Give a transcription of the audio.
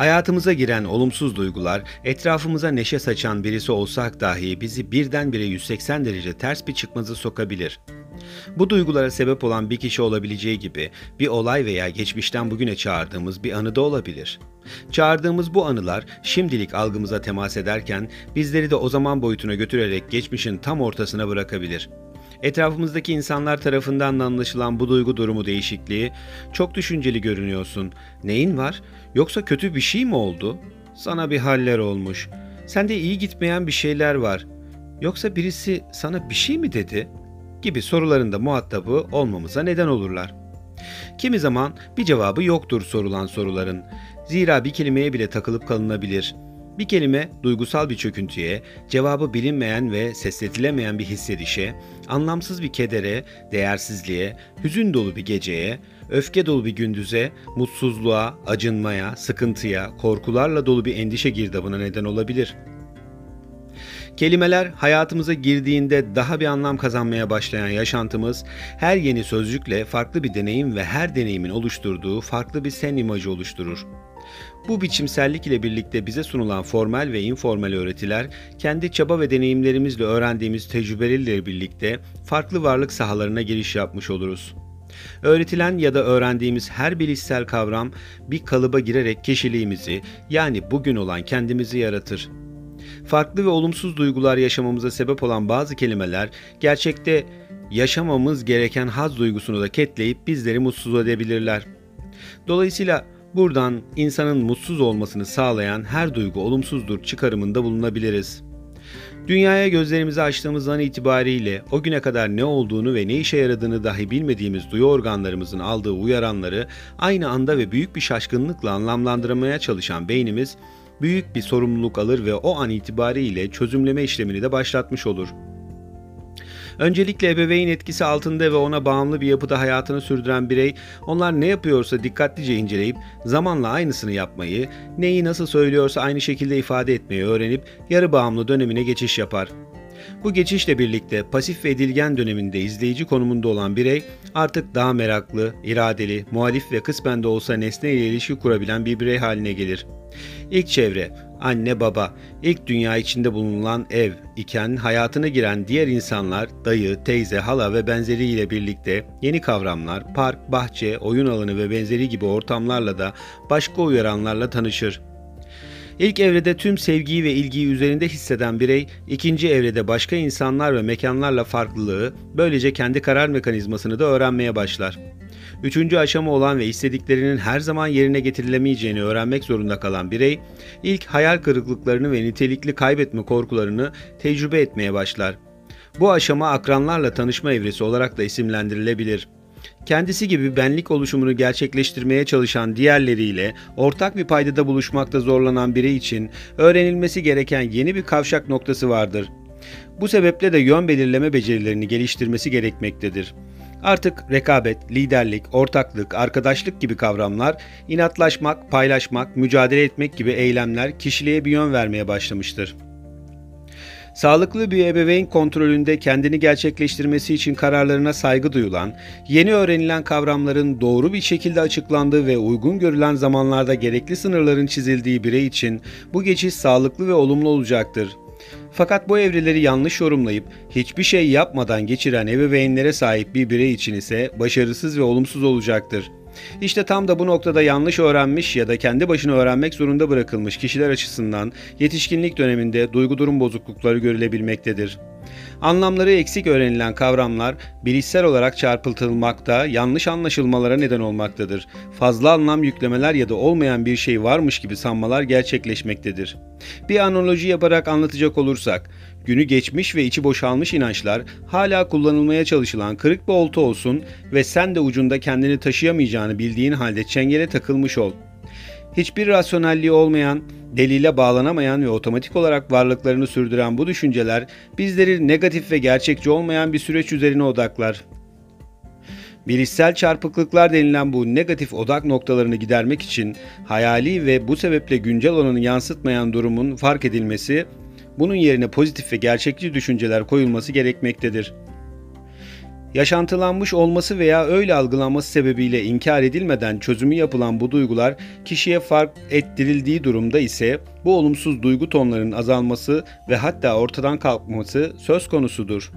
Hayatımıza giren olumsuz duygular, etrafımıza neşe saçan birisi olsak dahi bizi birdenbire 180 derece ters bir çıkmazı sokabilir. Bu duygulara sebep olan bir kişi olabileceği gibi bir olay veya geçmişten bugüne çağırdığımız bir anı da olabilir. Çağırdığımız bu anılar şimdilik algımıza temas ederken bizleri de o zaman boyutuna götürerek geçmişin tam ortasına bırakabilir. Etrafımızdaki insanlar tarafından anlaşılan bu duygu durumu değişikliği, çok düşünceli görünüyorsun. Neyin var? Yoksa kötü bir şey mi oldu? Sana bir haller olmuş. Sende iyi gitmeyen bir şeyler var. Yoksa birisi sana bir şey mi dedi? Gibi sorularında muhatabı olmamıza neden olurlar. Kimi zaman bir cevabı yoktur sorulan soruların. Zira bir kelimeye bile takılıp kalınabilir. Bir kelime duygusal bir çöküntüye, cevabı bilinmeyen ve sesletilemeyen bir hissedişe, anlamsız bir kedere, değersizliğe, hüzün dolu bir geceye, öfke dolu bir gündüze, mutsuzluğa, acınmaya, sıkıntıya, korkularla dolu bir endişe girdabına neden olabilir.'' Kelimeler hayatımıza girdiğinde daha bir anlam kazanmaya başlayan yaşantımız her yeni sözcükle farklı bir deneyim ve her deneyimin oluşturduğu farklı bir sen imajı oluşturur. Bu biçimsellik ile birlikte bize sunulan formel ve informal öğretiler, kendi çaba ve deneyimlerimizle öğrendiğimiz tecrübeleriyle birlikte farklı varlık sahalarına giriş yapmış oluruz. Öğretilen ya da öğrendiğimiz her bilişsel kavram bir kalıba girerek kişiliğimizi yani bugün olan kendimizi yaratır. Farklı ve olumsuz duygular yaşamamıza sebep olan bazı kelimeler gerçekte yaşamamız gereken haz duygusunu da ketleyip bizleri mutsuz edebilirler. Dolayısıyla buradan insanın mutsuz olmasını sağlayan her duygu olumsuzdur çıkarımında bulunabiliriz. Dünyaya gözlerimizi açtığımız an itibariyle o güne kadar ne olduğunu ve ne işe yaradığını dahi bilmediğimiz duyu organlarımızın aldığı uyaranları aynı anda ve büyük bir şaşkınlıkla anlamlandıramaya çalışan beynimiz büyük bir sorumluluk alır ve o an itibariyle çözümleme işlemini de başlatmış olur. Öncelikle ebeveyn etkisi altında ve ona bağımlı bir yapıda hayatını sürdüren birey, onlar ne yapıyorsa dikkatlice inceleyip zamanla aynısını yapmayı, neyi nasıl söylüyorsa aynı şekilde ifade etmeyi öğrenip yarı bağımlı dönemine geçiş yapar. Bu geçişle birlikte pasif ve edilgen döneminde izleyici konumunda olan birey artık daha meraklı, iradeli, muhalif ve kısmen de olsa nesne ile ilişki kurabilen bir birey haline gelir. İlk çevre, anne baba, ilk dünya içinde bulunan ev iken hayatına giren diğer insanlar, dayı, teyze, hala ve benzeriyle birlikte yeni kavramlar, park, bahçe, oyun alanı ve benzeri gibi ortamlarla da başka uyaranlarla tanışır. İlk evrede tüm sevgiyi ve ilgiyi üzerinde hisseden birey, ikinci evrede başka insanlar ve mekanlarla farklılığı, böylece kendi karar mekanizmasını da öğrenmeye başlar. Üçüncü aşama olan ve istediklerinin her zaman yerine getirilemeyeceğini öğrenmek zorunda kalan birey, ilk hayal kırıklıklarını ve nitelikli kaybetme korkularını tecrübe etmeye başlar. Bu aşama akranlarla tanışma evresi olarak da isimlendirilebilir. Kendisi gibi benlik oluşumunu gerçekleştirmeye çalışan diğerleriyle ortak bir paydada buluşmakta zorlanan birey için öğrenilmesi gereken yeni bir kavşak noktası vardır. Bu sebeple de yön belirleme becerilerini geliştirmesi gerekmektedir. Artık rekabet, liderlik, ortaklık, arkadaşlık gibi kavramlar inatlaşmak, paylaşmak, mücadele etmek gibi eylemler kişiliğe bir yön vermeye başlamıştır. Sağlıklı bir ebeveyn kontrolünde kendini gerçekleştirmesi için kararlarına saygı duyulan, yeni öğrenilen kavramların doğru bir şekilde açıklandığı ve uygun görülen zamanlarda gerekli sınırların çizildiği birey için bu geçiş sağlıklı ve olumlu olacaktır. Fakat bu evreleri yanlış yorumlayıp hiçbir şey yapmadan geçiren ebeveynlere sahip bir birey için ise başarısız ve olumsuz olacaktır. İşte tam da bu noktada yanlış öğrenmiş ya da kendi başına öğrenmek zorunda bırakılmış kişiler açısından yetişkinlik döneminde duygu durum bozuklukları görülebilmektedir. Anlamları eksik öğrenilen kavramlar bilişsel olarak çarpıtılmakta, yanlış anlaşılmalara neden olmaktadır. Fazla anlam yüklemeler ya da olmayan bir şey varmış gibi sanmalar gerçekleşmektedir. Bir analoji yaparak anlatacak olursak, günü geçmiş ve içi boşalmış inançlar hala kullanılmaya çalışılan kırık bir olta olsun ve sen de ucunda kendini taşıyamayacağını bildiğin halde çengele takılmış ol. Hiçbir rasyonelliği olmayan, delile bağlanamayan ve otomatik olarak varlıklarını sürdüren bu düşünceler bizleri negatif ve gerçekçi olmayan bir süreç üzerine odaklar. Bilişsel çarpıklıklar denilen bu negatif odak noktalarını gidermek için hayali ve bu sebeple güncel olanı yansıtmayan durumun fark edilmesi, bunun yerine pozitif ve gerçekçi düşünceler koyulması gerekmektedir. Yaşantılanmış olması veya öyle algılanması sebebiyle inkar edilmeden çözümü yapılan bu duygular kişiye fark ettirildiği durumda ise bu olumsuz duygu tonlarının azalması ve hatta ortadan kalkması söz konusudur.